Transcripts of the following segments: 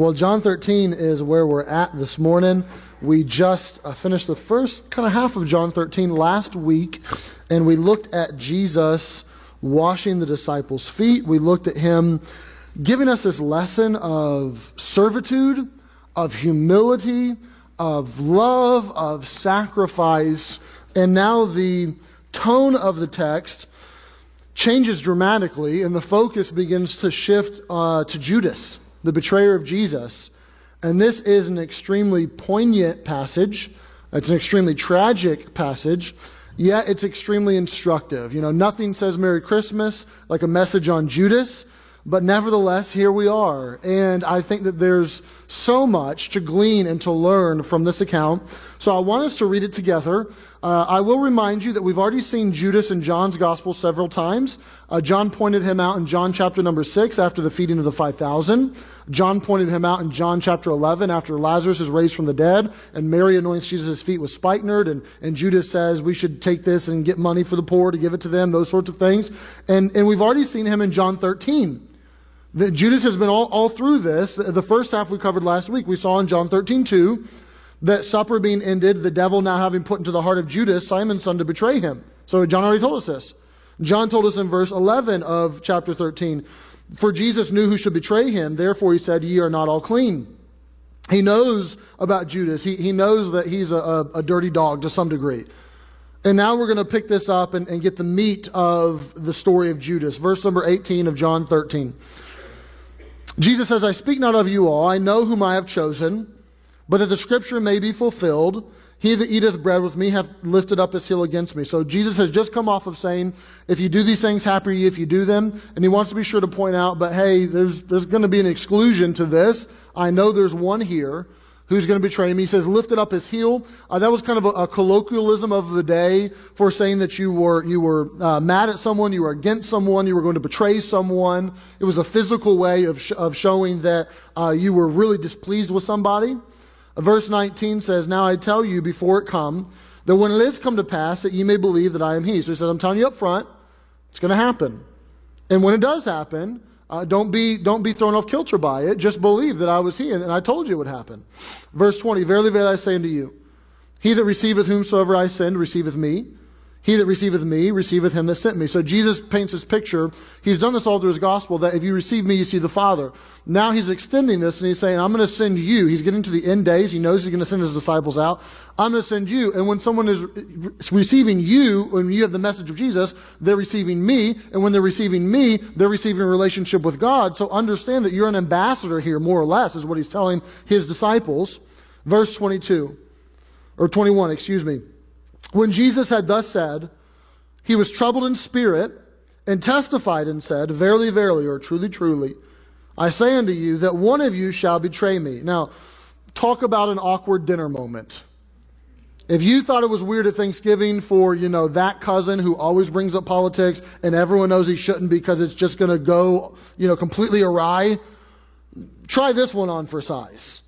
Well, John 13 is where we're at this morning. We just uh, finished the first kind of half of John 13 last week, and we looked at Jesus washing the disciples' feet. We looked at him giving us this lesson of servitude, of humility, of love, of sacrifice. And now the tone of the text changes dramatically, and the focus begins to shift uh, to Judas the betrayer of Jesus. And this is an extremely poignant passage. It's an extremely tragic passage, yet it's extremely instructive. You know, nothing says Merry Christmas like a message on Judas, but nevertheless, here we are. And I think that there's so much to glean and to learn from this account. So I want us to read it together. Uh, I will remind you that we've already seen Judas in John's gospel several times. Uh, John pointed him out in John chapter number 6 after the feeding of the 5,000. John pointed him out in John chapter 11 after Lazarus is raised from the dead and Mary anoints Jesus' feet with spikenard and, and Judas says we should take this and get money for the poor to give it to them, those sorts of things. And, and we've already seen him in John 13. The, Judas has been all, all through this. The, the first half we covered last week, we saw in John 13 2 that supper being ended, the devil now having put into the heart of Judas, Simon's son, to betray him. So John already told us this. John told us in verse 11 of chapter 13, For Jesus knew who should betray him, therefore he said, Ye are not all clean. He knows about Judas. He, he knows that he's a, a, a dirty dog to some degree. And now we're going to pick this up and, and get the meat of the story of Judas. Verse number 18 of John 13. Jesus says, I speak not of you all, I know whom I have chosen but that the scripture may be fulfilled, he that eateth bread with me hath lifted up his heel against me. So Jesus has just come off of saying, if you do these things, happy are you if you do them. And he wants to be sure to point out, but hey, there's, there's going to be an exclusion to this. I know there's one here who's going to betray me. He says, lifted up his heel. Uh, that was kind of a, a, colloquialism of the day for saying that you were, you were uh, mad at someone, you were against someone, you were going to betray someone. It was a physical way of, sh- of showing that uh, you were really displeased with somebody. Verse 19 says, Now I tell you before it come, that when it is come to pass, that ye may believe that I am he. So he says, I'm telling you up front, it's going to happen. And when it does happen, uh, don't, be, don't be thrown off kilter by it. Just believe that I was he, and, I told you it would happen. Verse 20, Verily, verily, I say unto you, he that receiveth whomsoever I send receiveth me. He that receiveth me receiveth him that sent me. So Jesus paints this picture. He's done this all through his gospel that if you receive me, you see the Father. Now he's extending this and he's saying, I'm going to send you. He's getting to the end days. He knows he's going to send his disciples out. I'm going to send you. And when someone is receiving you, when you have the message of Jesus, they're receiving me. And when they're receiving me, they're receiving a relationship with God. So understand that you're an ambassador here, more or less, is what he's telling his disciples. Verse 22, or 21, excuse me. When Jesus had thus said, he was troubled in spirit and testified and said, Verily, verily, or truly, truly, I say unto you that one of you shall betray me. Now, talk about an awkward dinner moment. If you thought it was weird at Thanksgiving for, you know, that cousin who always brings up politics and everyone knows he shouldn't because it's just going to go, you know, completely awry, try this one on for size.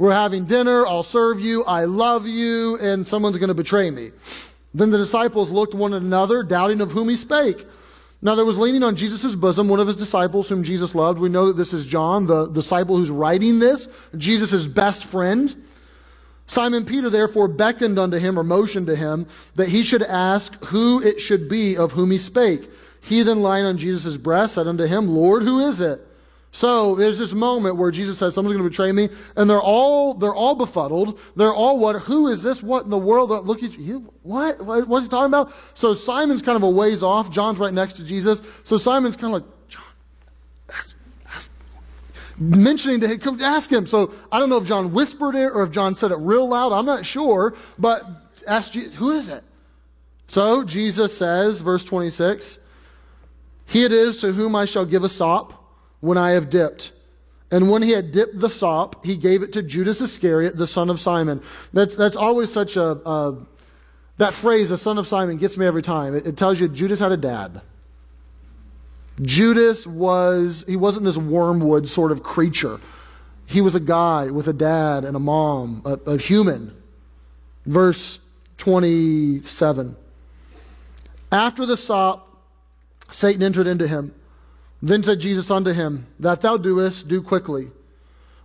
We're having dinner. I'll serve you. I love you. And someone's going to betray me. Then the disciples looked one at another, doubting of whom he spake. Now there was leaning on Jesus' bosom one of his disciples whom Jesus loved. We know that this is John, the disciple who's writing this, Jesus' best friend. Simon Peter therefore beckoned unto him or motioned to him that he should ask who it should be of whom he spake. He then lying on Jesus' breast said unto him, Lord, who is it? So there's this moment where Jesus says, someone's going to betray me, and they're all, they're all befuddled. They're all what, who is this? What in the world? Look at you. What? What's he talking about? So Simon's kind of a ways off. John's right next to Jesus. So Simon's kind of like, John, that's, that's, mentioning to him, come ask him. So I don't know if John whispered it or if John said it real loud. I'm not sure, but ask Jesus, who is it? So Jesus says, verse 26, He it is to whom I shall give a sop when I have dipped. And when he had dipped the sop, he gave it to Judas Iscariot, the son of Simon. That's, that's always such a, a that phrase, the son of Simon, gets me every time. It, it tells you Judas had a dad. Judas was, he wasn't this wormwood sort of creature. He was a guy with a dad and a mom, a, a human. Verse 27. After the sop, Satan entered into him. Then said Jesus unto him, That thou doest, do quickly.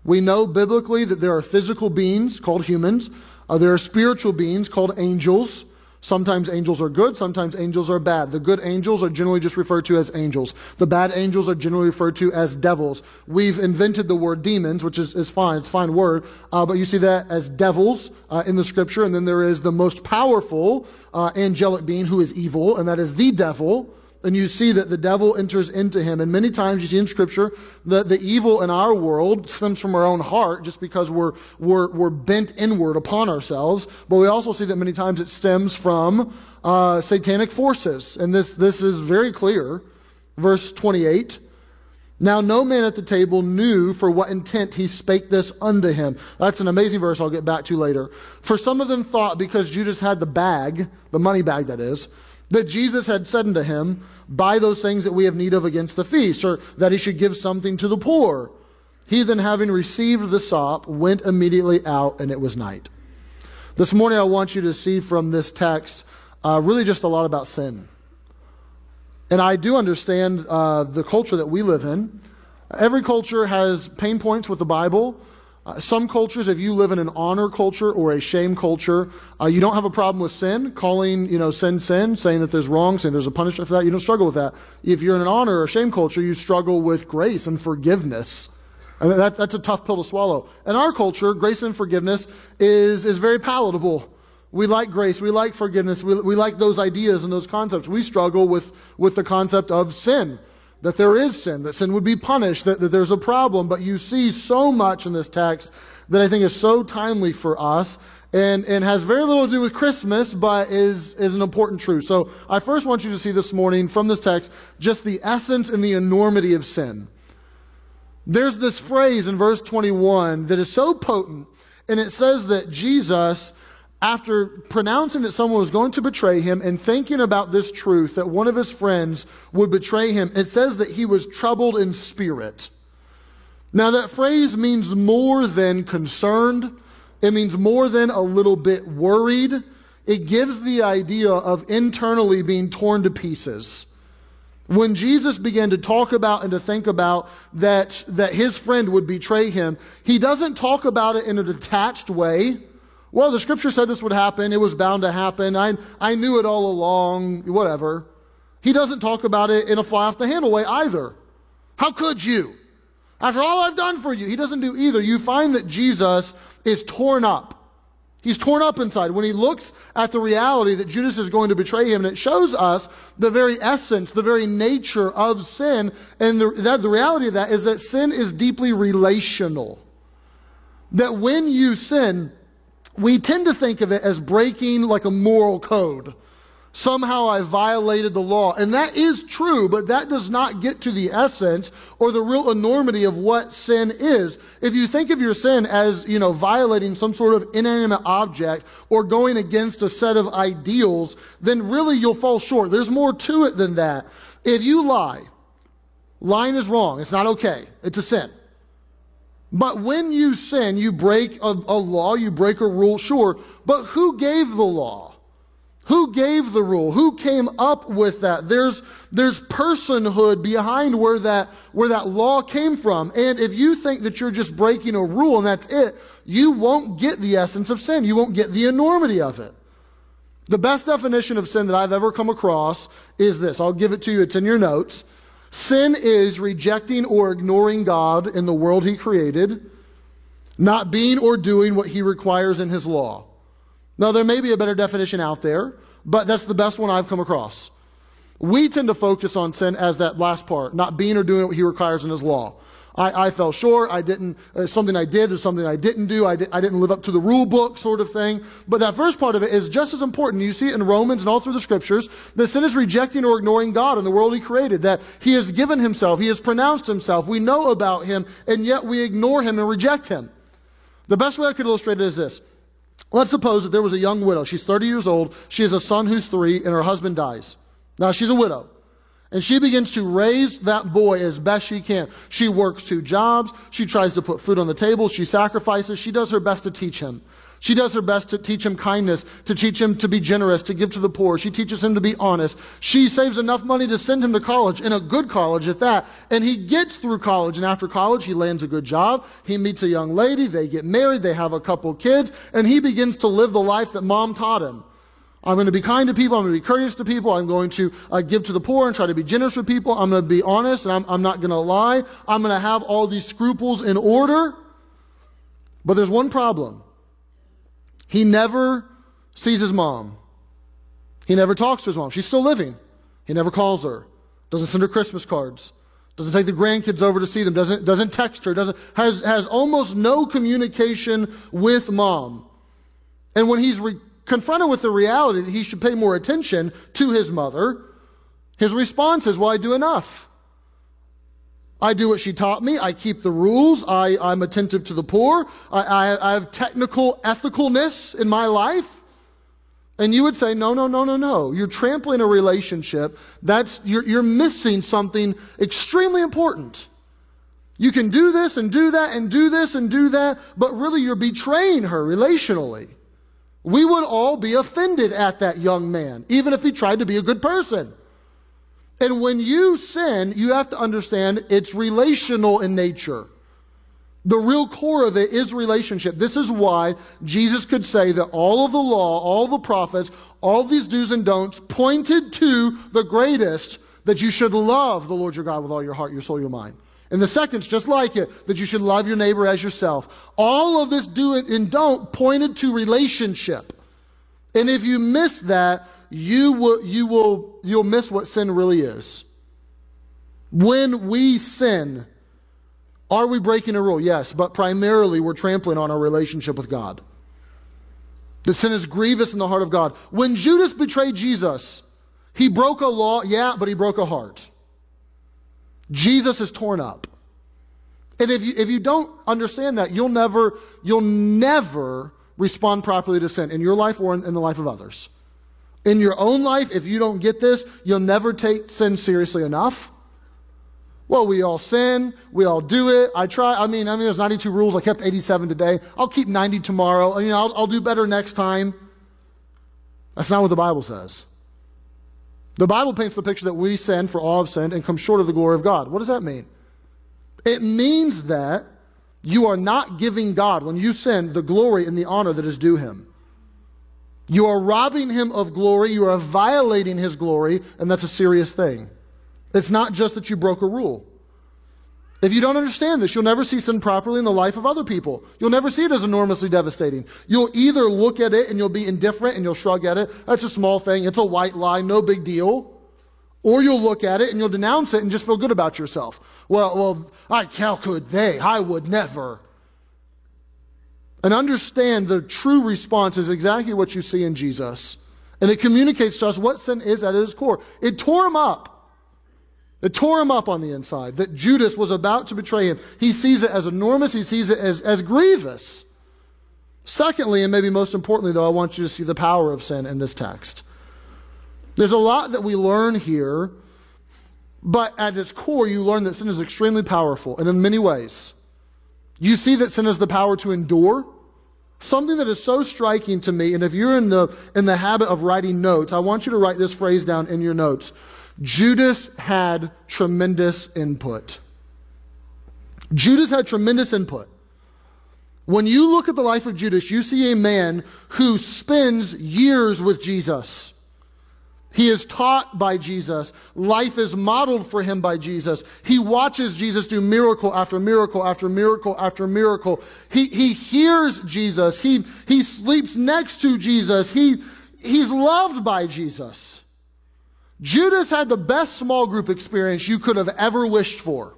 We know biblically that there are physical beings called humans, uh, there are spiritual beings called angels. Sometimes angels are good, sometimes angels are bad. The good angels are generally just referred to as angels. The bad angels are generally referred to as devils. We've invented the word demons, which is, is fine, it's a fine word, uh, but you see that as devils uh, in the scripture, and then there is the most powerful uh, angelic being who is evil, and that is the devil and you see that the devil enters into him. And many times you see in scripture that the evil in our world stems from our own heart just because we're, we're, we're bent inward upon ourselves. But we also see that many times it stems from uh, satanic forces. And this, this is very clear. Verse 28. Now no man at the table knew for what intent he spake this unto him. That's an amazing verse I'll get back to later. For some of them thought because Judas had the bag, the money bag that is, that Jesus had said unto him, Buy those things that we have need of against the feast, or that he should give something to the poor. He then, having received the sop, went immediately out, and it was night. This morning, I want you to see from this text uh, really just a lot about sin. And I do understand uh, the culture that we live in. Every culture has pain points with the Bible. Uh, some cultures, if you live in an honor culture or a shame culture, uh, you don't have a problem with sin, calling, you know, sin sin, saying that there's wrong, saying there's a punishment for that. You don't struggle with that. If you're in an honor or shame culture, you struggle with grace and forgiveness. And that, that's a tough pill to swallow. In our culture, grace and forgiveness is, is very palatable. We like grace. We like forgiveness. We, we like those ideas and those concepts. We struggle with, with the concept of sin that there is sin, that sin would be punished, that, that there's a problem. But you see so much in this text that I think is so timely for us and, and has very little to do with Christmas, but is, is an important truth. So I first want you to see this morning from this text just the essence and the enormity of sin. There's this phrase in verse 21 that is so potent, and it says that Jesus after pronouncing that someone was going to betray him and thinking about this truth that one of his friends would betray him, it says that he was troubled in spirit. Now, that phrase means more than concerned, it means more than a little bit worried. It gives the idea of internally being torn to pieces. When Jesus began to talk about and to think about that, that his friend would betray him, he doesn't talk about it in a detached way. Well, the scripture said this would happen. It was bound to happen. I, I knew it all along, whatever. He doesn't talk about it in a fly off the handle way either. How could you? After all I've done for you, he doesn't do either. You find that Jesus is torn up. He's torn up inside when he looks at the reality that Judas is going to betray him. And it shows us the very essence, the very nature of sin. And the, that, the reality of that is that sin is deeply relational. That when you sin, we tend to think of it as breaking like a moral code. Somehow I violated the law. And that is true, but that does not get to the essence or the real enormity of what sin is. If you think of your sin as, you know, violating some sort of inanimate object or going against a set of ideals, then really you'll fall short. There's more to it than that. If you lie, lying is wrong. It's not okay. It's a sin. But when you sin, you break a, a, law, you break a rule, sure. But who gave the law? Who gave the rule? Who came up with that? There's, there's personhood behind where that, where that law came from. And if you think that you're just breaking a rule and that's it, you won't get the essence of sin. You won't get the enormity of it. The best definition of sin that I've ever come across is this. I'll give it to you. It's in your notes. Sin is rejecting or ignoring God in the world He created, not being or doing what He requires in His law. Now, there may be a better definition out there, but that's the best one I've come across. We tend to focus on sin as that last part, not being or doing what He requires in His law. I, I fell short. I didn't, uh, something I did or something I didn't do. I, di- I didn't live up to the rule book sort of thing. But that first part of it is just as important. You see it in Romans and all through the scriptures. That sin is rejecting or ignoring God and the world he created. That he has given himself. He has pronounced himself. We know about him and yet we ignore him and reject him. The best way I could illustrate it is this. Let's suppose that there was a young widow. She's 30 years old. She has a son who's three and her husband dies. Now she's a widow. And she begins to raise that boy as best she can. She works two jobs. She tries to put food on the table. She sacrifices. She does her best to teach him. She does her best to teach him kindness, to teach him to be generous, to give to the poor. She teaches him to be honest. She saves enough money to send him to college, in a good college at that. And he gets through college. And after college, he lands a good job. He meets a young lady. They get married. They have a couple kids. And he begins to live the life that mom taught him. I'm going to be kind to people. I'm going to be courteous to people. I'm going to uh, give to the poor and try to be generous with people. I'm going to be honest and I'm, I'm not going to lie. I'm going to have all these scruples in order. But there's one problem. He never sees his mom. He never talks to his mom. She's still living. He never calls her. Doesn't send her Christmas cards. Doesn't take the grandkids over to see them. Doesn't, doesn't text her. Doesn't, has, has almost no communication with mom. And when he's re- confronted with the reality that he should pay more attention to his mother, his response is, well, I do enough. I do what she taught me. I keep the rules. I, I'm attentive to the poor. I, I, I have technical ethicalness in my life. And you would say, no, no, no, no, no. You're trampling a relationship. That's, you're, you're missing something extremely important. You can do this and do that and do this and do that, but really you're betraying her relationally. We would all be offended at that young man, even if he tried to be a good person. And when you sin, you have to understand it's relational in nature. The real core of it is relationship. This is why Jesus could say that all of the law, all the prophets, all these do's and don'ts pointed to the greatest that you should love the Lord your God with all your heart, your soul, your mind. And the second's just like it, that you should love your neighbor as yourself. All of this do it and don't pointed to relationship. And if you miss that, you will, you will, you'll miss what sin really is. When we sin, are we breaking a rule? Yes, but primarily we're trampling on our relationship with God. The sin is grievous in the heart of God. When Judas betrayed Jesus, he broke a law, yeah, but he broke a heart. Jesus is torn up. And if you, if you don't understand that, you'll never, you'll never respond properly to sin in your life or in, in the life of others. In your own life, if you don't get this, you'll never take sin seriously enough. Well, we all sin. We all do it. I try. I mean, I mean, there's 92 rules. I kept 87 today. I'll keep 90 tomorrow. You know, I'll, I'll do better next time. That's not what the Bible says. The Bible paints the picture that we sin for all have sinned and come short of the glory of God. What does that mean? It means that you are not giving God, when you sin, the glory and the honor that is due him. You are robbing him of glory, you are violating his glory, and that's a serious thing. It's not just that you broke a rule. If you don't understand this, you'll never see sin properly in the life of other people. You'll never see it as enormously devastating. You'll either look at it and you'll be indifferent and you'll shrug at it. That's a small thing. It's a white lie. No big deal. Or you'll look at it and you'll denounce it and just feel good about yourself. Well, well, I, how could they? I would never. And understand the true response is exactly what you see in Jesus. And it communicates to us what sin is at its core. It tore him up. It tore him up on the inside that Judas was about to betray him. He sees it as enormous, he sees it as, as grievous. Secondly, and maybe most importantly, though, I want you to see the power of sin in this text. There's a lot that we learn here, but at its core, you learn that sin is extremely powerful, and in many ways. You see that sin has the power to endure. Something that is so striking to me, and if you're in the, in the habit of writing notes, I want you to write this phrase down in your notes. Judas had tremendous input. Judas had tremendous input. When you look at the life of Judas, you see a man who spends years with Jesus. He is taught by Jesus. Life is modeled for him by Jesus. He watches Jesus do miracle after miracle after miracle after miracle. He, he hears Jesus. He, he sleeps next to Jesus. He, he's loved by Jesus. Judas had the best small group experience you could have ever wished for.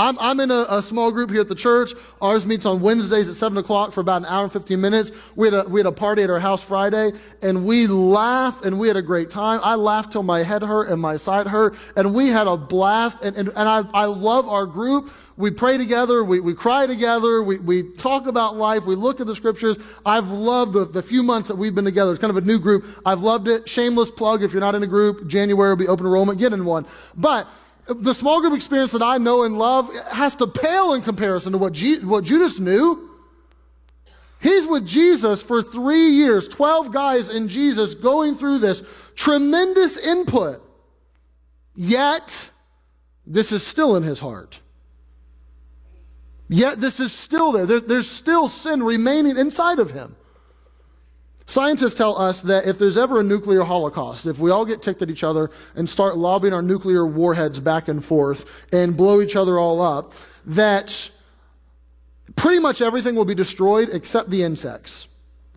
I'm, I'm in a, a, small group here at the church. Ours meets on Wednesdays at 7 o'clock for about an hour and 15 minutes. We had, a, we had a party at our house Friday, and we laughed, and we had a great time. I laughed till my head hurt and my side hurt, and we had a blast. And, and, and I, I love our group. We pray together, we, we cry together, we, we talk about life, we look at the scriptures. I've loved the, the few months that we've been together. It's kind of a new group. I've loved it. Shameless plug if you're not in a group, January will be open enrollment, get in one. But the small group experience that I know and love has to pale in comparison to what, what Judas knew. He's with Jesus for three years, 12 guys in Jesus going through this tremendous input. Yet, this is still in his heart. Yet, this is still there. there. There's still sin remaining inside of him. Scientists tell us that if there's ever a nuclear holocaust, if we all get ticked at each other and start lobbing our nuclear warheads back and forth and blow each other all up, that pretty much everything will be destroyed except the insects.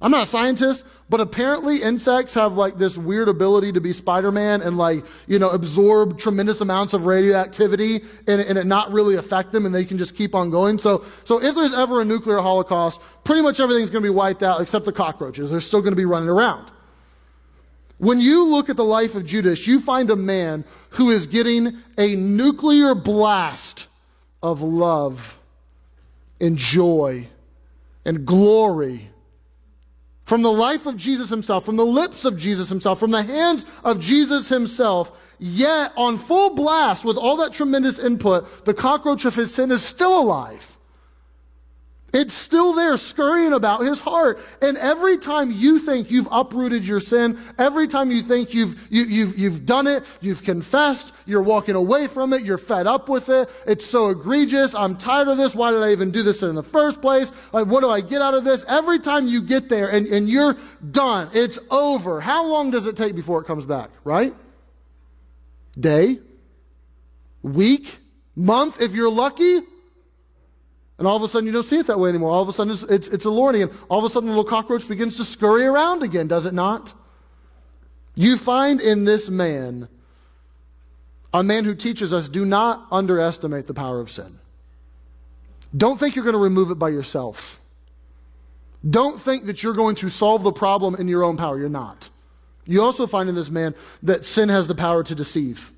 I'm not a scientist, but apparently insects have like this weird ability to be Spider-Man and like, you know, absorb tremendous amounts of radioactivity and, and it not really affect them and they can just keep on going. So, so if there's ever a nuclear holocaust, pretty much everything's going to be wiped out except the cockroaches. They're still going to be running around. When you look at the life of Judas, you find a man who is getting a nuclear blast of love and joy and glory from the life of Jesus himself, from the lips of Jesus himself, from the hands of Jesus himself, yet on full blast with all that tremendous input, the cockroach of his sin is still alive. It's still there scurrying about his heart. And every time you think you've uprooted your sin, every time you think you've, you, have you've, you've done it, you've confessed, you're walking away from it, you're fed up with it, it's so egregious, I'm tired of this, why did I even do this in the first place? Like, what do I get out of this? Every time you get there and, and you're done, it's over. How long does it take before it comes back, right? Day? Week? Month, if you're lucky? And all of a sudden, you don't see it that way anymore. All of a sudden, it's, it's, it's alluring. And all of a sudden, the little cockroach begins to scurry around again, does it not? You find in this man a man who teaches us do not underestimate the power of sin. Don't think you're going to remove it by yourself. Don't think that you're going to solve the problem in your own power. You're not. You also find in this man that sin has the power to deceive.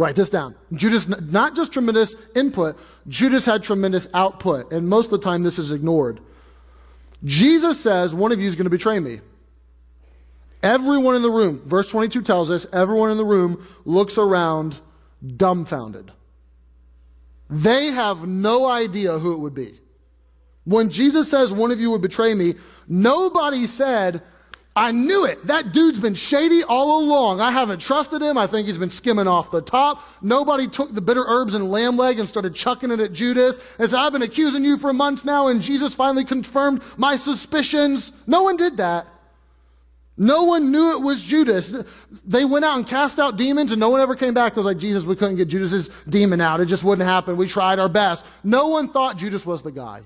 Write this down. Judas, not just tremendous input, Judas had tremendous output, and most of the time this is ignored. Jesus says, One of you is going to betray me. Everyone in the room, verse 22 tells us, everyone in the room looks around dumbfounded. They have no idea who it would be. When Jesus says, One of you would betray me, nobody said, I knew it. That dude's been shady all along. I haven't trusted him. I think he's been skimming off the top. Nobody took the bitter herbs and lamb leg and started chucking it at Judas said, I've been accusing you for months now and Jesus finally confirmed my suspicions. No one did that. No one knew it was Judas. They went out and cast out demons and no one ever came back. It was like, Jesus, we couldn't get Judas's demon out. It just wouldn't happen. We tried our best. No one thought Judas was the guy.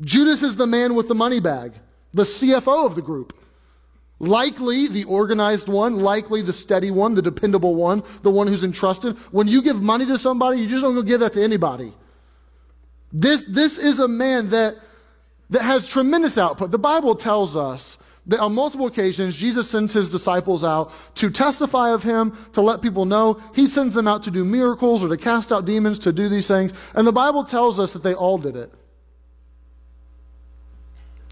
Judas is the man with the money bag, the CFO of the group. Likely the organized one, likely the steady one, the dependable one, the one who's entrusted. When you give money to somebody, you just don't go give that to anybody. This, this is a man that, that has tremendous output. The Bible tells us that on multiple occasions, Jesus sends his disciples out to testify of him, to let people know. He sends them out to do miracles or to cast out demons, to do these things. And the Bible tells us that they all did it.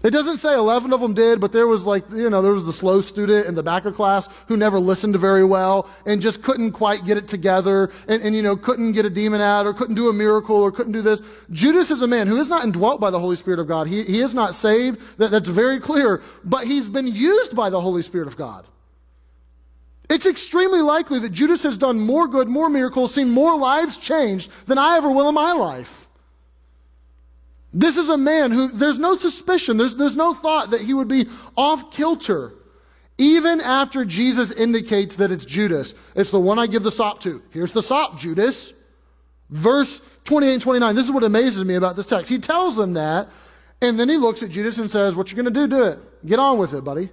It doesn't say 11 of them did, but there was like, you know, there was the slow student in the back of class who never listened very well and just couldn't quite get it together and, and, you know, couldn't get a demon out or couldn't do a miracle or couldn't do this. Judas is a man who is not indwelt by the Holy Spirit of God. He, he is not saved. That, that's very clear, but he's been used by the Holy Spirit of God. It's extremely likely that Judas has done more good, more miracles, seen more lives changed than I ever will in my life. This is a man who, there's no suspicion, there's, there's no thought that he would be off kilter. Even after Jesus indicates that it's Judas, it's the one I give the sop to. Here's the sop, Judas. Verse 28 and 29. This is what amazes me about this text. He tells them that, and then he looks at Judas and says, What you gonna do? Do it. Get on with it, buddy.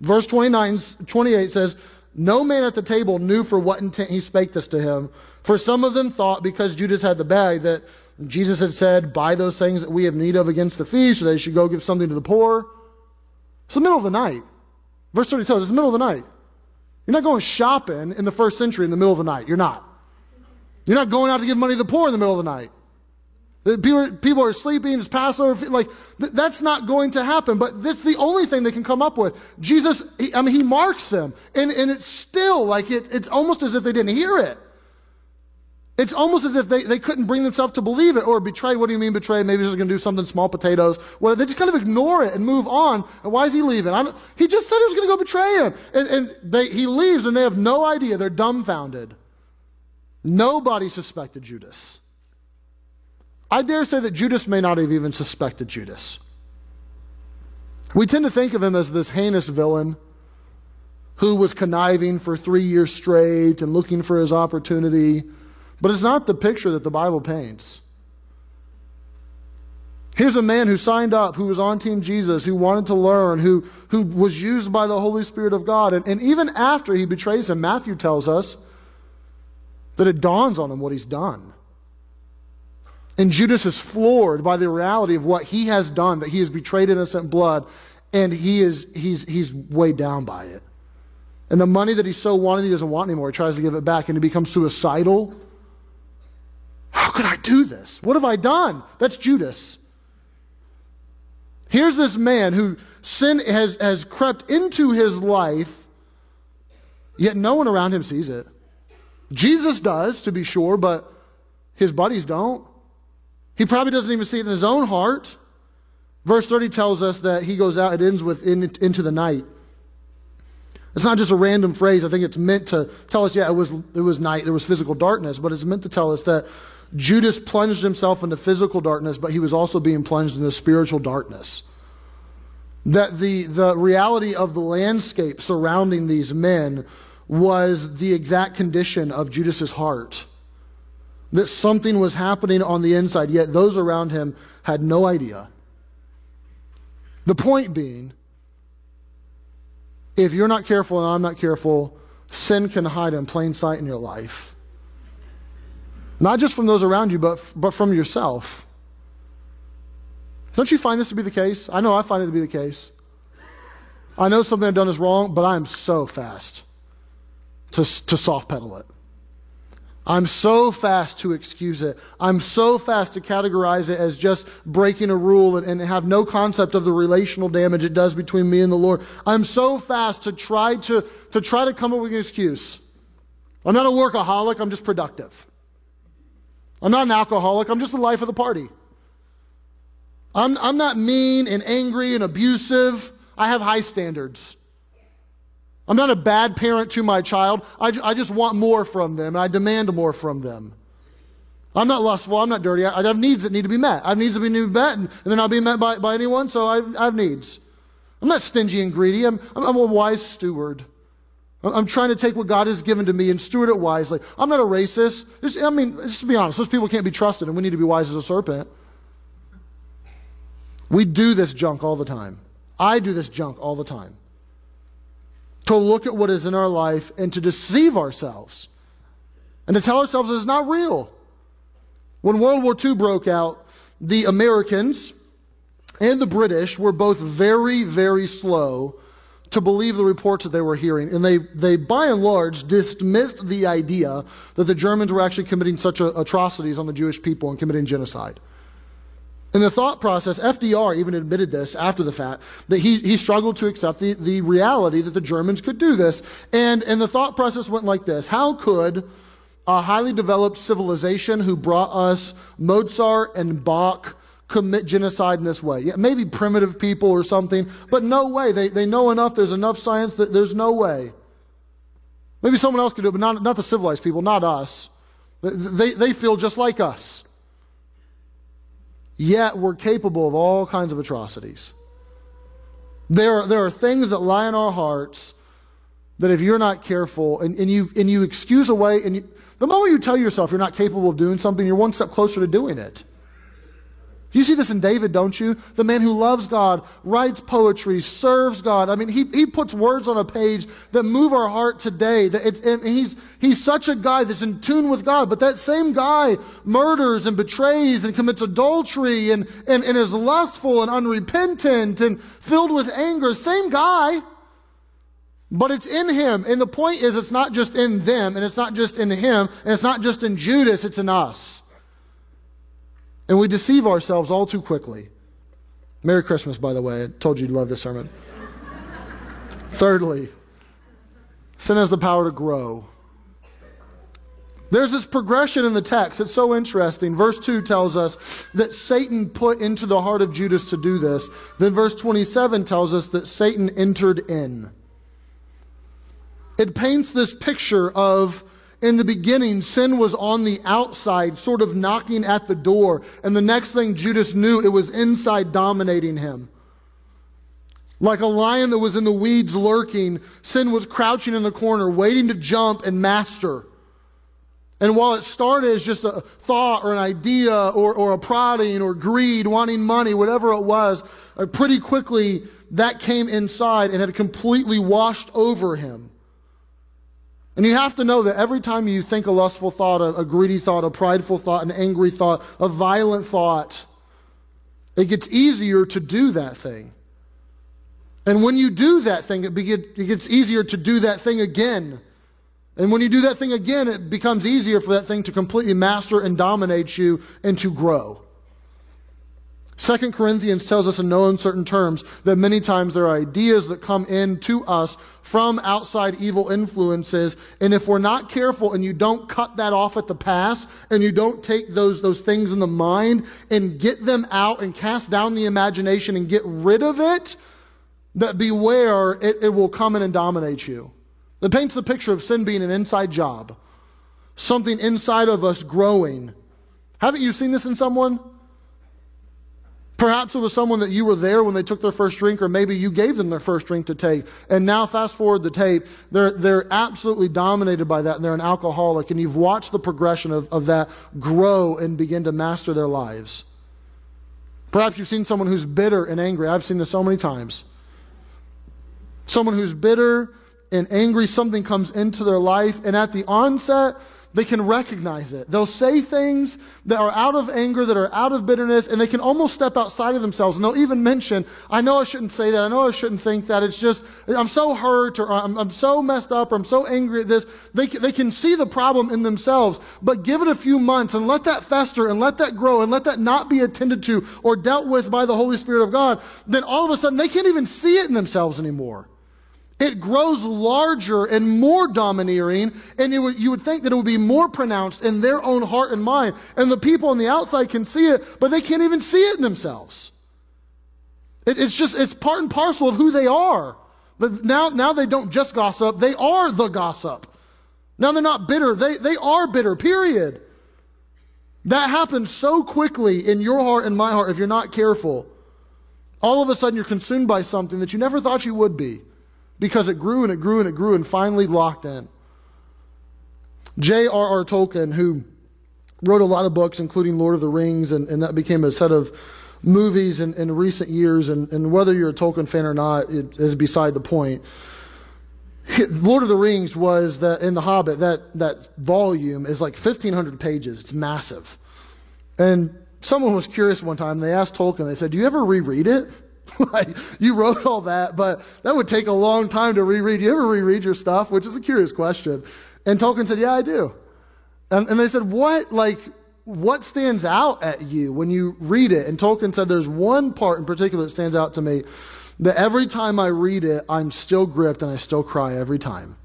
Verse 29, 28 says, no man at the table knew for what intent he spake this to him. For some of them thought because Judas had the bag that Jesus had said, buy those things that we have need of against the feast, so they should go give something to the poor. It's the middle of the night. Verse 30 tells us it's the middle of the night. You're not going shopping in the first century in the middle of the night. You're not. You're not going out to give money to the poor in the middle of the night. People, are sleeping, it's Passover. Like, that's not going to happen. But that's the only thing they can come up with. Jesus, I mean, he marks them. And, and it's still like it, it's almost as if they didn't hear it. It's almost as if they, they couldn't bring themselves to believe it or betray. What do you mean betray? Maybe he's just going to do something small potatoes. Well, they just kind of ignore it and move on. And why is he leaving? he just said he was going to go betray him. And, and they, he leaves and they have no idea. They're dumbfounded. Nobody suspected Judas. I dare say that Judas may not have even suspected Judas. We tend to think of him as this heinous villain who was conniving for three years straight and looking for his opportunity, but it's not the picture that the Bible paints. Here's a man who signed up, who was on Team Jesus, who wanted to learn, who, who was used by the Holy Spirit of God. And, and even after he betrays him, Matthew tells us that it dawns on him what he's done. And Judas is floored by the reality of what he has done, that he has betrayed innocent blood, and he is, he's, he's weighed down by it. And the money that he so wanted, he doesn't want anymore. He tries to give it back, and he becomes suicidal. How could I do this? What have I done? That's Judas. Here's this man who sin has, has crept into his life, yet no one around him sees it. Jesus does, to be sure, but his buddies don't. He probably doesn't even see it in his own heart. Verse 30 tells us that he goes out, it ends with in, into the night. It's not just a random phrase. I think it's meant to tell us, yeah, it was, it was night, there was physical darkness, but it's meant to tell us that Judas plunged himself into physical darkness, but he was also being plunged into spiritual darkness. That the, the reality of the landscape surrounding these men was the exact condition of Judas's heart that something was happening on the inside, yet those around him had no idea. The point being, if you're not careful and I'm not careful, sin can hide in plain sight in your life. Not just from those around you, but, but from yourself. Don't you find this to be the case? I know I find it to be the case. I know something I've done is wrong, but I am so fast to, to soft pedal it. I'm so fast to excuse it. I'm so fast to categorize it as just breaking a rule and, and, have no concept of the relational damage it does between me and the Lord. I'm so fast to try to, to try to come up with an excuse. I'm not a workaholic, I'm just productive. I'm not an alcoholic, I'm just the life of the party. I'm, I'm not mean and angry and abusive. I have high standards. I'm not a bad parent to my child. I, I just want more from them, I demand more from them. I'm not lustful. I'm not dirty. I, I have needs that need to be met. I have needs need to be met, and, they're not being met by, by anyone, so I, I have needs. I'm not stingy and greedy. I'm, I'm a wise steward. I'm trying to take what God has given to me and steward it wisely. I'm not a racist. Just, I mean, just to be honest, those people can't be trusted, and we need to be wise as a serpent. We do this junk all the time. I do this junk all the time to look at what is in our life and to deceive ourselves and to tell ourselves it's not real. When World War II broke out, the Americans and the British were both very, very slow to believe the reports that they were hearing. And they, they by and large, dismissed the idea that the Germans were actually committing such atrocities on the Jewish people and committing genocide. In the thought process, FDR even admitted this after the fact, that he, he struggled to accept the, the reality that the Germans could do this. And, and the thought process went like this How could a highly developed civilization who brought us Mozart and Bach commit genocide in this way? Yeah, maybe primitive people or something, but no way. They, they know enough, there's enough science that there's no way. Maybe someone else could do it, but not, not the civilized people, not us. They, they feel just like us. Yet we're capable of all kinds of atrocities. There, there are things that lie in our hearts that if you're not careful and, and, you, and you excuse away, and you, the moment you tell yourself you're not capable of doing something, you're one step closer to doing it. You see this in David, don't you? The man who loves God, writes poetry, serves God. I mean, he, he puts words on a page that move our heart today. That it's, and he's, he's such a guy that's in tune with God, but that same guy murders and betrays and commits adultery and, and, and is lustful and unrepentant and filled with anger. Same guy. But it's in him. And the point is, it's not just in them, and it's not just in him, and it's not just in Judas, it's in us. And we deceive ourselves all too quickly. Merry Christmas, by the way. I told you you'd love this sermon. Thirdly, sin has the power to grow. There's this progression in the text. It's so interesting. Verse 2 tells us that Satan put into the heart of Judas to do this. Then verse 27 tells us that Satan entered in. It paints this picture of in the beginning, sin was on the outside, sort of knocking at the door. And the next thing Judas knew, it was inside dominating him. Like a lion that was in the weeds lurking, sin was crouching in the corner, waiting to jump and master. And while it started as just a thought or an idea or, or a prodding or greed, wanting money, whatever it was, uh, pretty quickly that came inside and had completely washed over him. And you have to know that every time you think a lustful thought, a, a, greedy thought, a prideful thought, an angry thought, a violent thought, it gets easier to do that thing. And when you do that thing, it, be, it gets easier to do that thing again. And when you do that thing again, it becomes easier for that thing to completely master and dominate you and to grow. Second Corinthians tells us in no uncertain terms that many times there are ideas that come in to us from outside evil influences. And if we're not careful and you don't cut that off at the pass and you don't take those, those things in the mind and get them out and cast down the imagination and get rid of it, that beware, it, it will come in and dominate you. It paints the picture of sin being an inside job. Something inside of us growing. Haven't you seen this in someone? Perhaps it was someone that you were there when they took their first drink, or maybe you gave them their first drink to take. And now, fast forward the tape, they're, they're absolutely dominated by that, and they're an alcoholic, and you've watched the progression of, of that grow and begin to master their lives. Perhaps you've seen someone who's bitter and angry. I've seen this so many times. Someone who's bitter and angry, something comes into their life, and at the onset, they can recognize it. They'll say things that are out of anger, that are out of bitterness, and they can almost step outside of themselves. And they'll even mention, I know I shouldn't say that. I know I shouldn't think that. It's just, I'm so hurt, or I'm, I'm so messed up, or I'm so angry at this. They, they can see the problem in themselves, but give it a few months and let that fester and let that grow and let that not be attended to or dealt with by the Holy Spirit of God. Then all of a sudden, they can't even see it in themselves anymore it grows larger and more domineering, and would, you would think that it would be more pronounced in their own heart and mind. And the people on the outside can see it, but they can't even see it in themselves. It, it's just, it's part and parcel of who they are. But now, now they don't just gossip, they are the gossip. Now they're not bitter, they, they are bitter, period. That happens so quickly in your heart and my heart if you're not careful. All of a sudden you're consumed by something that you never thought you would be because it grew and it grew and it grew and finally locked in. J.R.R. Tolkien, who wrote a lot of books, including Lord of the Rings, and, and that became a set of movies in, in recent years, and, and whether you're a Tolkien fan or not it is beside the point. Lord of the Rings was that in The Hobbit, that, that volume is like 1,500 pages. It's massive. And someone was curious one time. They asked Tolkien, they said, Do you ever reread it? like, you wrote all that, but that would take a long time to reread. You ever reread your stuff? Which is a curious question. And Tolkien said, Yeah, I do. And, and they said, What, like, what stands out at you when you read it? And Tolkien said, There's one part in particular that stands out to me that every time I read it, I'm still gripped and I still cry every time.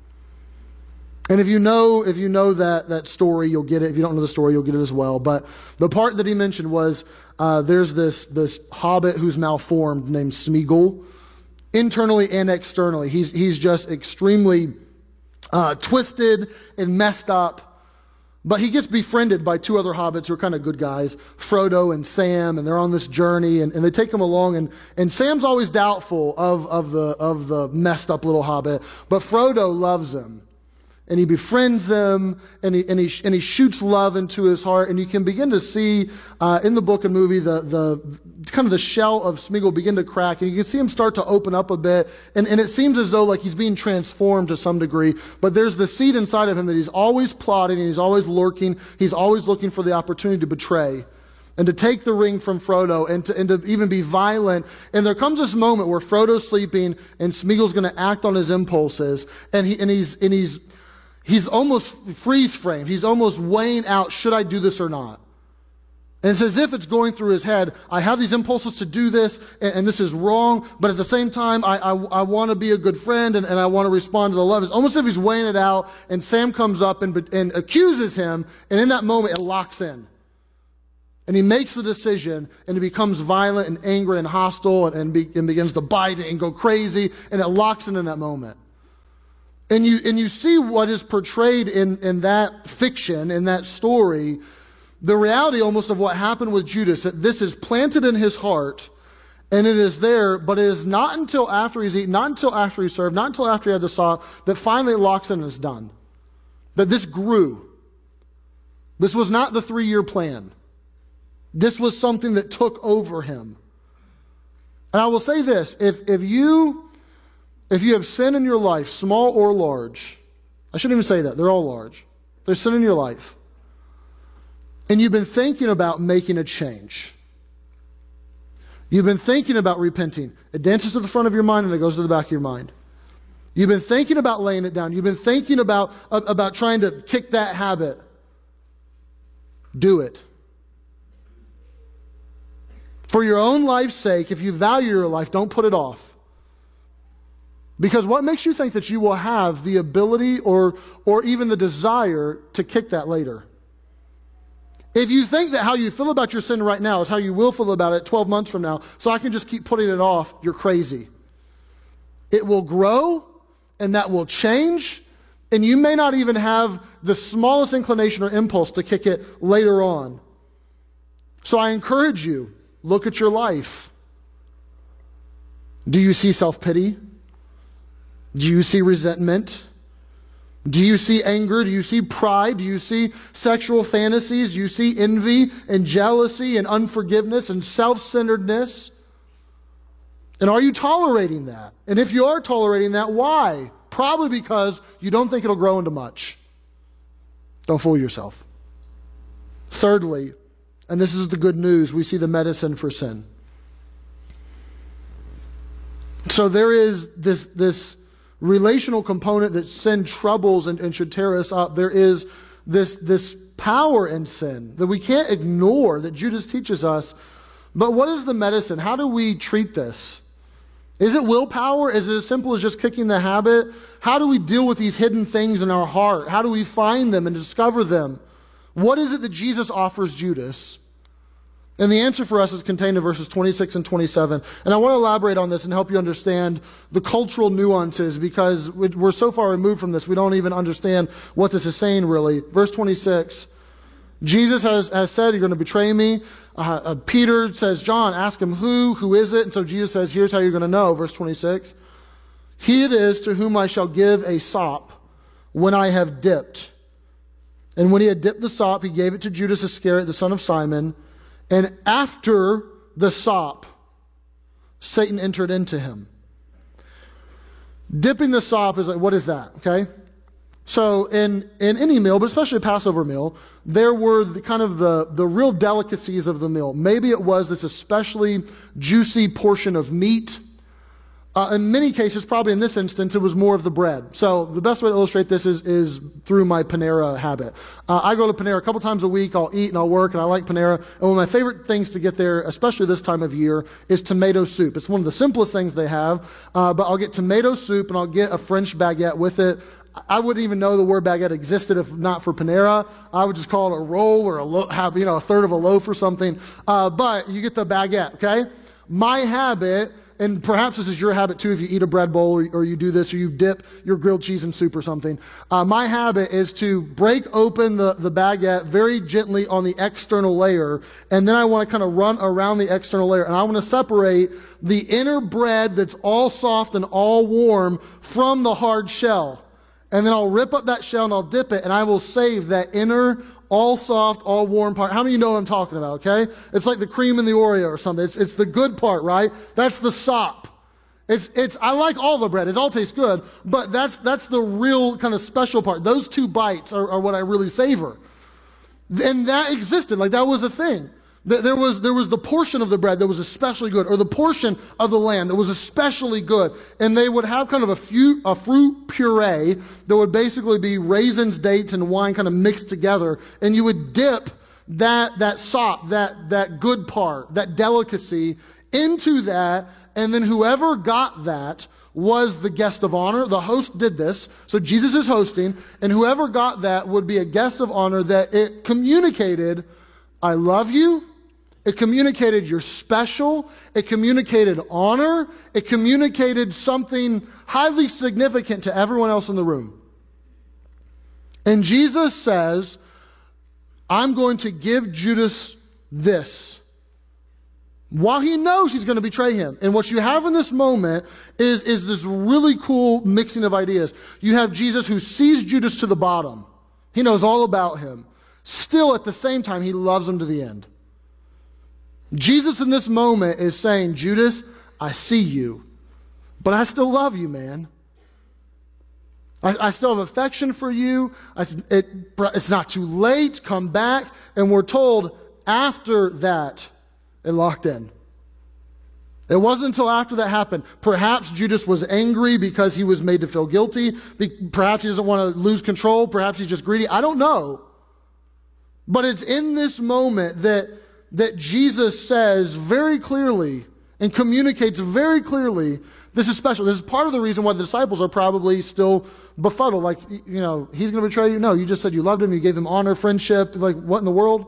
And if you know, if you know that, that story, you'll get it. If you don't know the story, you'll get it as well. But the part that he mentioned was uh, there's this, this hobbit who's malformed named Smeagol, internally and externally. He's, he's just extremely uh, twisted and messed up. But he gets befriended by two other hobbits who are kind of good guys, Frodo and Sam, and they're on this journey, and, and they take him along. And, and Sam's always doubtful of, of, the, of the messed up little hobbit, but Frodo loves him. And he befriends them and he, and he, and he shoots love into his heart. And you can begin to see uh, in the book and movie the, the kind of the shell of Smeagol begin to crack. And you can see him start to open up a bit. And, and it seems as though like he's being transformed to some degree. But there's the seed inside of him that he's always plotting and he's always lurking. He's always looking for the opportunity to betray and to take the ring from Frodo and to, and to even be violent. And there comes this moment where Frodo's sleeping and Smeagol's going to act on his impulses and he, and he's, and he's, he's almost freeze framed. He's almost weighing out, should I do this or not? And it's as if it's going through his head. I have these impulses to do this, and, and this is wrong, but at the same time, I, I, I want to be a good friend, and, and I want to respond to the love. It's almost as if he's weighing it out, and Sam comes up and, and accuses him, and in that moment, it locks in. And he makes the decision, and he becomes violent and angry and hostile, and, and, be, and begins to bite it and go crazy, and it locks in in that moment. And you, and you see what is portrayed in, in that fiction, in that story, the reality almost of what happened with Judas, that this is planted in his heart, and it is there, but it is not until after he's eaten, not until after he served, not until after he had the sop, that finally it locks in and is done. That this grew. This was not the three year plan. This was something that took over him. And I will say this if, if you if you have sin in your life, small or large, I shouldn't even say that, they're all large. There's sin in your life. And you've been thinking about making a change. You've been thinking about repenting. It dances to the front of your mind and it goes to the back of your mind. You've been thinking about laying it down. You've been thinking about, about trying to kick that habit. Do it. For your own life's sake, if you value your life, don't put it off. Because what makes you think that you will have the ability or, or even the desire to kick that later? If you think that how you feel about your sin right now is how you will feel about it 12 months from now, so I can just keep putting it off, you're crazy. It will grow and that will change, and you may not even have the smallest inclination or impulse to kick it later on. So I encourage you look at your life. Do you see self pity? Do you see resentment? Do you see anger? Do you see pride? Do you see sexual fantasies? Do you see envy and jealousy and unforgiveness and self centeredness? And are you tolerating that? And if you are tolerating that, why? Probably because you don't think it'll grow into much. Don't fool yourself. Thirdly, and this is the good news, we see the medicine for sin. So there is this, this relational component that sin troubles and, and should tear us up. There is this, this power in sin that we can't ignore that Judas teaches us. But what is the medicine? How do we treat this? Is it willpower? Is it as simple as just kicking the habit? How do we deal with these hidden things in our heart? How do we find them and discover them? What is it that Jesus offers Judas? And the answer for us is contained in verses 26 and 27. And I want to elaborate on this and help you understand the cultural nuances because we're so far removed from this, we don't even understand what this is saying really. Verse 26 Jesus has, has said, You're going to betray me. Uh, uh, Peter says, John, ask him who, who is it? And so Jesus says, Here's how you're going to know. Verse 26 He it is to whom I shall give a sop when I have dipped. And when he had dipped the sop, he gave it to Judas Iscariot, the son of Simon. And after the sop, Satan entered into him. Dipping the sop is like, what is that? Okay? So in, in any meal, but especially a Passover meal, there were the, kind of the, the real delicacies of the meal. Maybe it was this especially juicy portion of meat uh, in many cases, probably in this instance, it was more of the bread. So the best way to illustrate this is, is through my Panera habit. Uh, I go to Panera a couple times a week. I'll eat and I'll work, and I like Panera. And one of my favorite things to get there, especially this time of year, is tomato soup. It's one of the simplest things they have. Uh, but I'll get tomato soup and I'll get a French baguette with it. I wouldn't even know the word baguette existed if not for Panera. I would just call it a roll or a lo- have you know a third of a loaf or something. Uh, but you get the baguette, okay? My habit and perhaps this is your habit too if you eat a bread bowl or, or you do this or you dip your grilled cheese in soup or something. Uh, my habit is to break open the, the baguette very gently on the external layer, and then I want to kind of run around the external layer, and I want to separate the inner bread that's all soft and all warm from the hard shell. and then I'll rip up that shell and I'll dip it, and I will save that inner, all soft, all warm part. How many of you know what I'm talking about, okay? It's like the cream in the Oreo or something. It's, it's the good part, right? That's the sop. It's, it's, I like all the bread. It all tastes good, but that's, that's the real kind of special part. Those two bites are, are what I really savor. And that existed. Like that was a thing. There was, there was the portion of the bread that was especially good, or the portion of the lamb that was especially good. And they would have kind of a, few, a fruit puree that would basically be raisins, dates, and wine kind of mixed together. And you would dip that, that sop, that, that good part, that delicacy into that. And then whoever got that was the guest of honor. The host did this. So Jesus is hosting. And whoever got that would be a guest of honor that it communicated, I love you it communicated you're special. It communicated honor. It communicated something highly significant to everyone else in the room. And Jesus says, I'm going to give Judas this. While he knows he's going to betray him. And what you have in this moment is, is this really cool mixing of ideas. You have Jesus who sees Judas to the bottom. He knows all about him. Still, at the same time, he loves him to the end. Jesus in this moment is saying, Judas, I see you, but I still love you, man. I, I still have affection for you. I, it, it's not too late. Come back. And we're told after that, it locked in. It wasn't until after that happened. Perhaps Judas was angry because he was made to feel guilty. Perhaps he doesn't want to lose control. Perhaps he's just greedy. I don't know. But it's in this moment that that Jesus says very clearly and communicates very clearly this is special. This is part of the reason why the disciples are probably still befuddled. Like, you know, he's going to betray you. No, you just said you loved him. You gave him honor, friendship. Like, what in the world?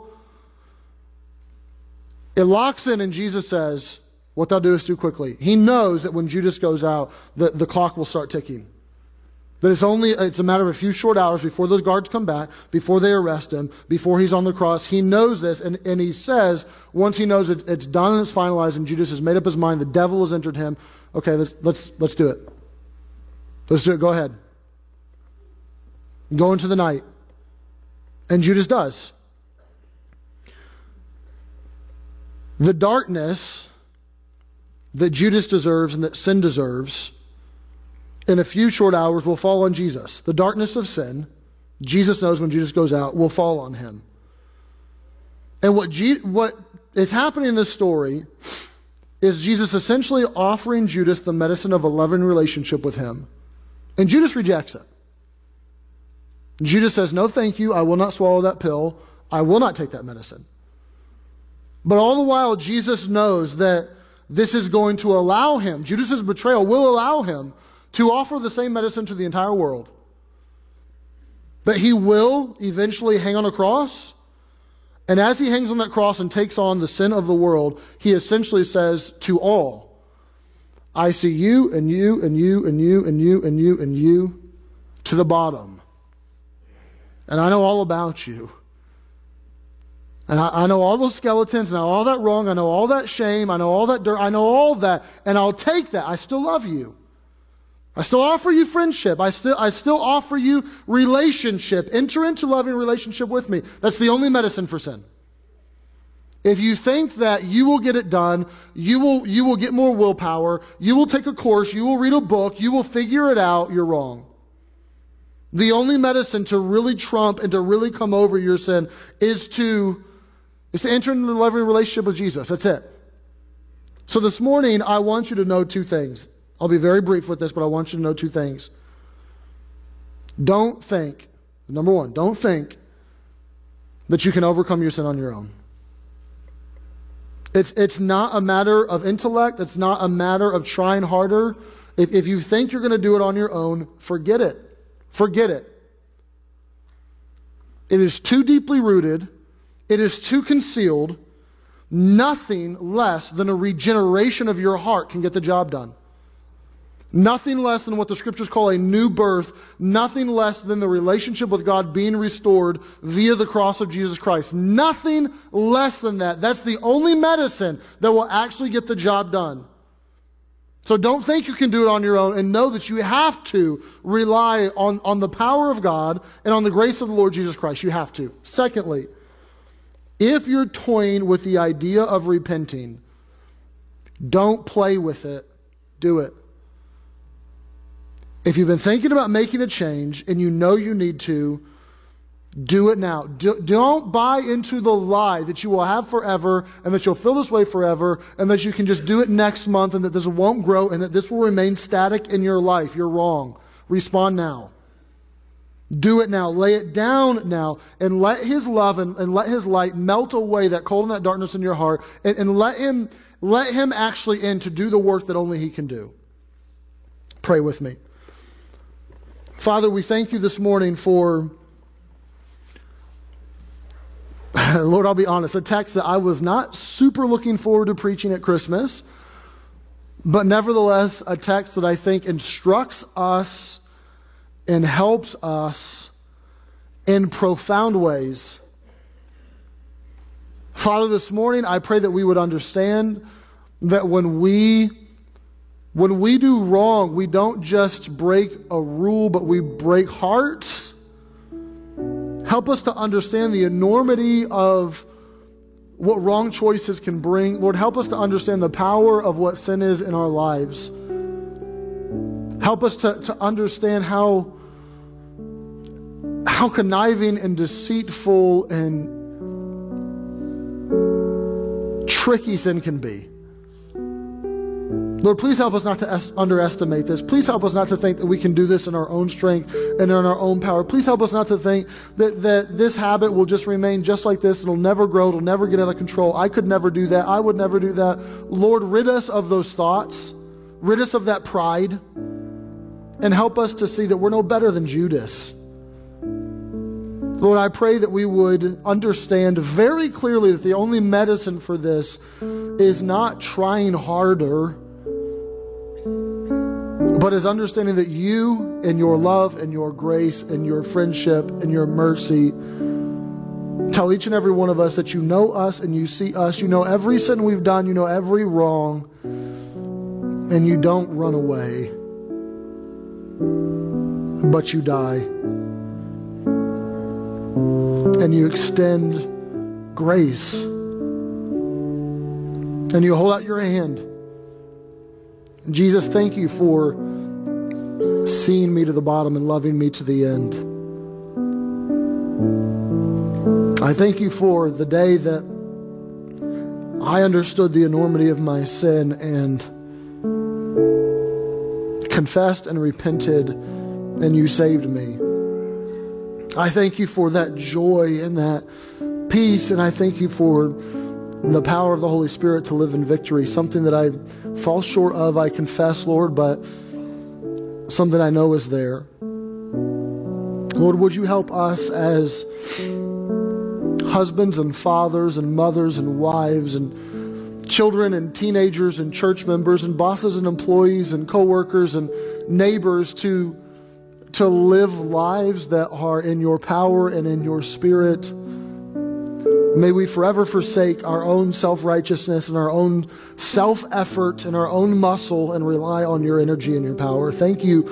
It locks in, and Jesus says, What thou doest do quickly. He knows that when Judas goes out, the, the clock will start ticking. That it's only, it's a matter of a few short hours before those guards come back, before they arrest him, before he's on the cross. He knows this, and, and he says, once he knows it, it's done and it's finalized, and Judas has made up his mind, the devil has entered him. Okay, let's, let's, let's do it. Let's do it. Go ahead. Go into the night. And Judas does. The darkness that Judas deserves and that sin deserves in a few short hours will fall on Jesus. The darkness of sin, Jesus knows when Jesus goes out, will fall on him. And what, what is happening in this story is Jesus essentially offering Judas the medicine of a loving relationship with him. And Judas rejects it. Judas says, No, thank you. I will not swallow that pill. I will not take that medicine. But all the while, Jesus knows that this is going to allow him, Judas's betrayal will allow him to offer the same medicine to the entire world. But he will eventually hang on a cross. And as he hangs on that cross and takes on the sin of the world, he essentially says to all, I see you and you and you and you and you and you and you to the bottom. And I know all about you. And I, I, know all those skeletons, and I know all that wrong, I know all that shame, I know all that dirt, I know all that, and I'll take that. I still love you. I still offer you friendship. I still, I still offer you relationship. Enter into loving relationship with me. That's the only medicine for sin. If you think that you will get it done, you will, you will get more willpower, you will take a course, you will read a book, you will figure it out, you're wrong. The only medicine to really trump and to really come over your sin is to, is to enter into a loving relationship with Jesus. That's it. So this morning, I want you to know two things. I'll be very brief with this, but I want you to know two things. Don't think, number one, don't think that you can overcome your sin on your own. It's, it's not a matter of intellect, it's not a matter of trying harder. If, if you think you're going to do it on your own, forget it. Forget it. It is too deeply rooted, it is too concealed. Nothing less than a regeneration of your heart can get the job done. Nothing less than what the scriptures call a new birth, nothing less than the relationship with God being restored via the cross of Jesus Christ. Nothing less than that. That's the only medicine that will actually get the job done. So don't think you can do it on your own and know that you have to rely on, on the power of God and on the grace of the Lord Jesus Christ. You have to. Secondly, if you're toying with the idea of repenting, don't play with it, do it. If you've been thinking about making a change and you know you need to, do it now. Do, not buy into the lie that you will have forever and that you'll feel this way forever and that you can just do it next month and that this won't grow and that this will remain static in your life. You're wrong. Respond now. Do it now. Lay it down now and let His love and, and let His light melt away that cold and that darkness in your heart and, and let Him, let Him actually in to do the work that only He can do. Pray with me. Father, we thank you this morning for Lord, I'll be honest, a text that I was not super looking forward to preaching at Christmas, but nevertheless, a text that I think instructs us and helps us in profound ways. Father, this morning I pray that we would understand that when we when we do wrong, we don't just break a rule, but we break hearts Help us to understand the enormity of what wrong choices can bring. Lord, help us to understand the power of what sin is in our lives. Help us to, to understand how, how conniving and deceitful and tricky sin can be. Lord, please help us not to es- underestimate this. Please help us not to think that we can do this in our own strength and in our own power. Please help us not to think that, that this habit will just remain just like this. It'll never grow. It'll never get out of control. I could never do that. I would never do that. Lord, rid us of those thoughts. Rid us of that pride. And help us to see that we're no better than Judas. Lord, I pray that we would understand very clearly that the only medicine for this is not trying harder but is understanding that you and your love and your grace and your friendship and your mercy tell each and every one of us that you know us and you see us. You know every sin we've done, you know every wrong, and you don't run away, but you die. And you extend grace. And you hold out your hand Jesus, thank you for seeing me to the bottom and loving me to the end. I thank you for the day that I understood the enormity of my sin and confessed and repented, and you saved me. I thank you for that joy and that peace, and I thank you for the power of the Holy Spirit to live in victory. Something that I fall short of, I confess, Lord, but something I know is there. Lord, would you help us as husbands and fathers and mothers and wives and children and teenagers and church members and bosses and employees and coworkers and neighbors to to live lives that are in your power and in your spirit May we forever forsake our own self righteousness and our own self effort and our own muscle and rely on your energy and your power. Thank you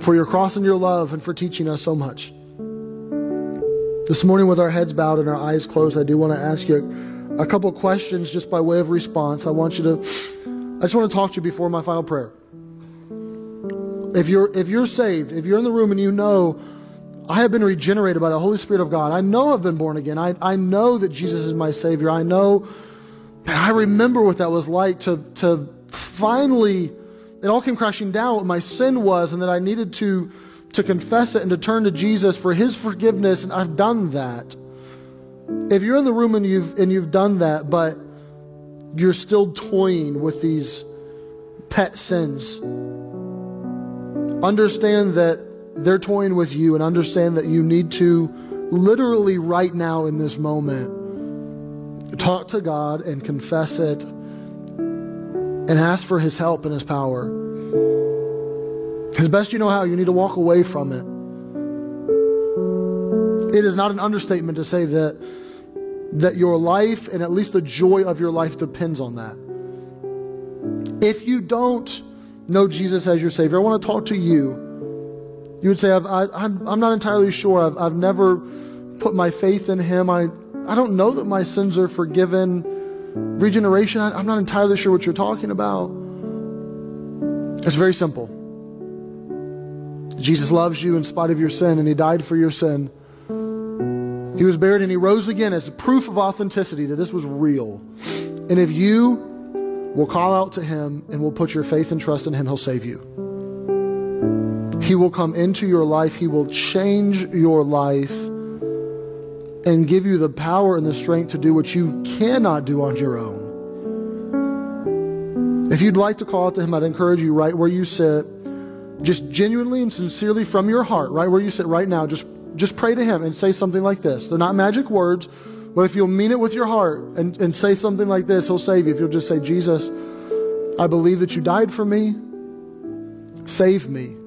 for your cross and your love and for teaching us so much. This morning, with our heads bowed and our eyes closed, I do want to ask you a couple questions just by way of response. I want you to, I just want to talk to you before my final prayer. If you're, if you're saved, if you're in the room and you know I have been regenerated by the Holy Spirit of God. I know I've been born again. I, I know that Jesus is my Savior. I know, and I remember what that was like to, to finally, it all came crashing down what my sin was and that I needed to, to confess it and to turn to Jesus for His forgiveness, and I've done that. If you're in the room and you've, and you've done that, but you're still toying with these pet sins, understand that they're toying with you and understand that you need to literally right now in this moment talk to God and confess it and ask for his help and his power. As best you know how, you need to walk away from it. It is not an understatement to say that that your life and at least the joy of your life depends on that. If you don't know Jesus as your Savior, I want to talk to you. You would say, i am I'm not entirely sure. I've, I've never put my faith in Him. I, I don't know that my sins are forgiven. Regeneration, I, I'm not entirely sure what you're talking about. It's very simple. Jesus loves you in spite of your sin, and He died for your sin. He was buried and He rose again as proof of authenticity that this was real. And if you will call out to Him and will put your faith and trust in Him, He'll save you. He will come into your life, He will change your life and give you the power and the strength to do what you cannot do on your own. If you'd like to call out to Him, I'd encourage you right where you sit, just genuinely and sincerely from your heart, right where you sit right now, just, just pray to Him and say something like this. They're not magic words, but if you'll mean it with your heart and, and say something like this, He'll save you. If you'll just say, Jesus, I believe that you died for me, save me.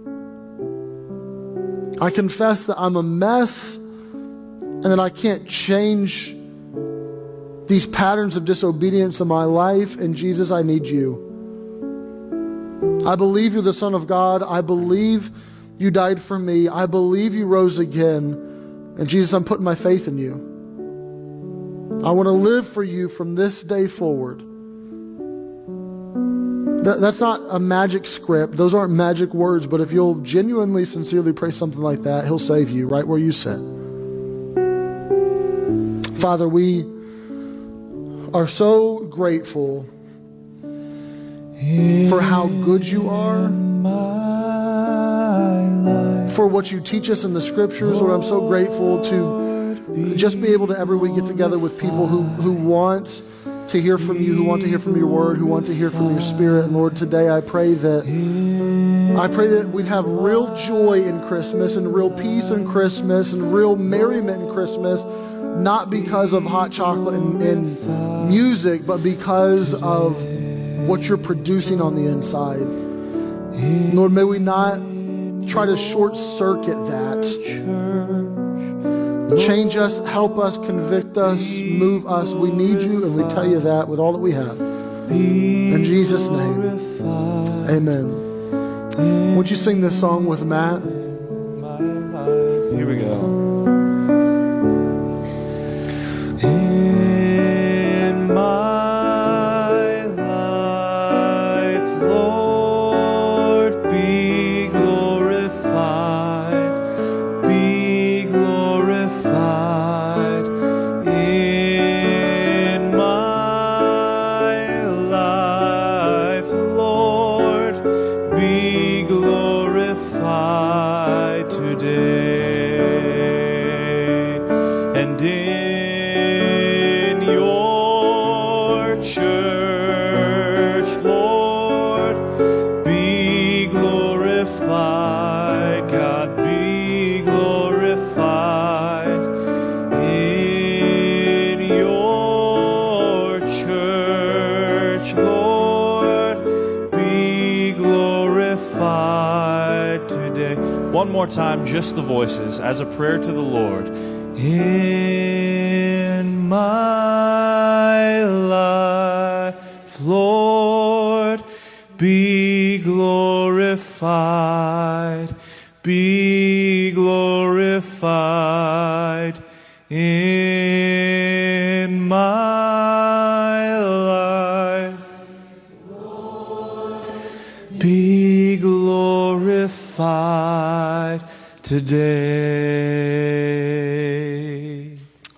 I confess that I'm a mess and that I can't change these patterns of disobedience in my life. And Jesus, I need you. I believe you're the Son of God. I believe you died for me. I believe you rose again. And Jesus, I'm putting my faith in you. I want to live for you from this day forward. That, that's not a magic script. Those aren't magic words. But if you'll genuinely, sincerely pray something like that, He'll save you right where you sit. Father, we are so grateful for how good you are, for what you teach us in the scriptures. Lord, I'm so grateful to just be able to every week get together with people who, who want to hear from you, who want to hear from your word, who want to hear from your spirit. And Lord, today I pray that I pray that we'd have real joy in Christmas and real peace in Christmas and real merriment in Christmas, not because of hot chocolate and, and music, but because of what you're producing on the inside. Lord, may we not try to short circuit that. Change us, help us, convict us, move us. We need you, and we tell you that with all that we have. In Jesus' name, amen. Would you sing this song with Matt? Here we go. More time, just the voices, as a prayer to the Lord. In my life, Lord, be glorified, be today.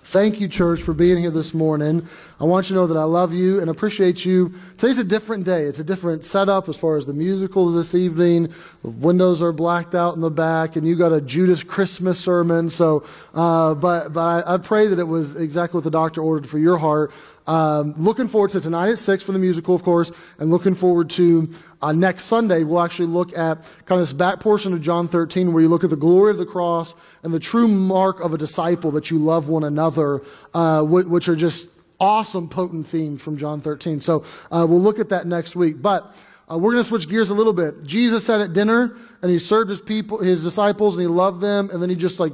Thank you, church, for being here this morning. I want you to know that I love you and appreciate you. Today's a different day. It's a different setup as far as the musical this evening. The windows are blacked out in the back, and you got a Judas Christmas sermon. So, uh, but but I, I pray that it was exactly what the doctor ordered for your heart. Um, looking forward to tonight at 6 for the musical, of course, and looking forward to uh, next Sunday. We'll actually look at kind of this back portion of John 13 where you look at the glory of the cross and the true mark of a disciple that you love one another, uh, which are just awesome, potent theme from John 13. So uh, we'll look at that next week. But uh, we're going to switch gears a little bit. Jesus sat at dinner and he served his people, his disciples, and he loved them, and then he just like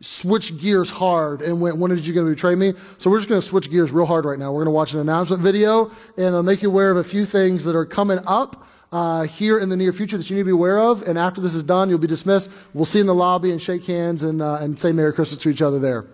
switched gears hard and went, when did you going to betray me? So we're just going to switch gears real hard right now. We're going to watch an announcement video and I'll make you aware of a few things that are coming up. Uh, here in the near future that you need to be aware of. And after this is done, you'll be dismissed. We'll see you in the lobby and shake hands and, uh, and say Merry Christmas to each other there.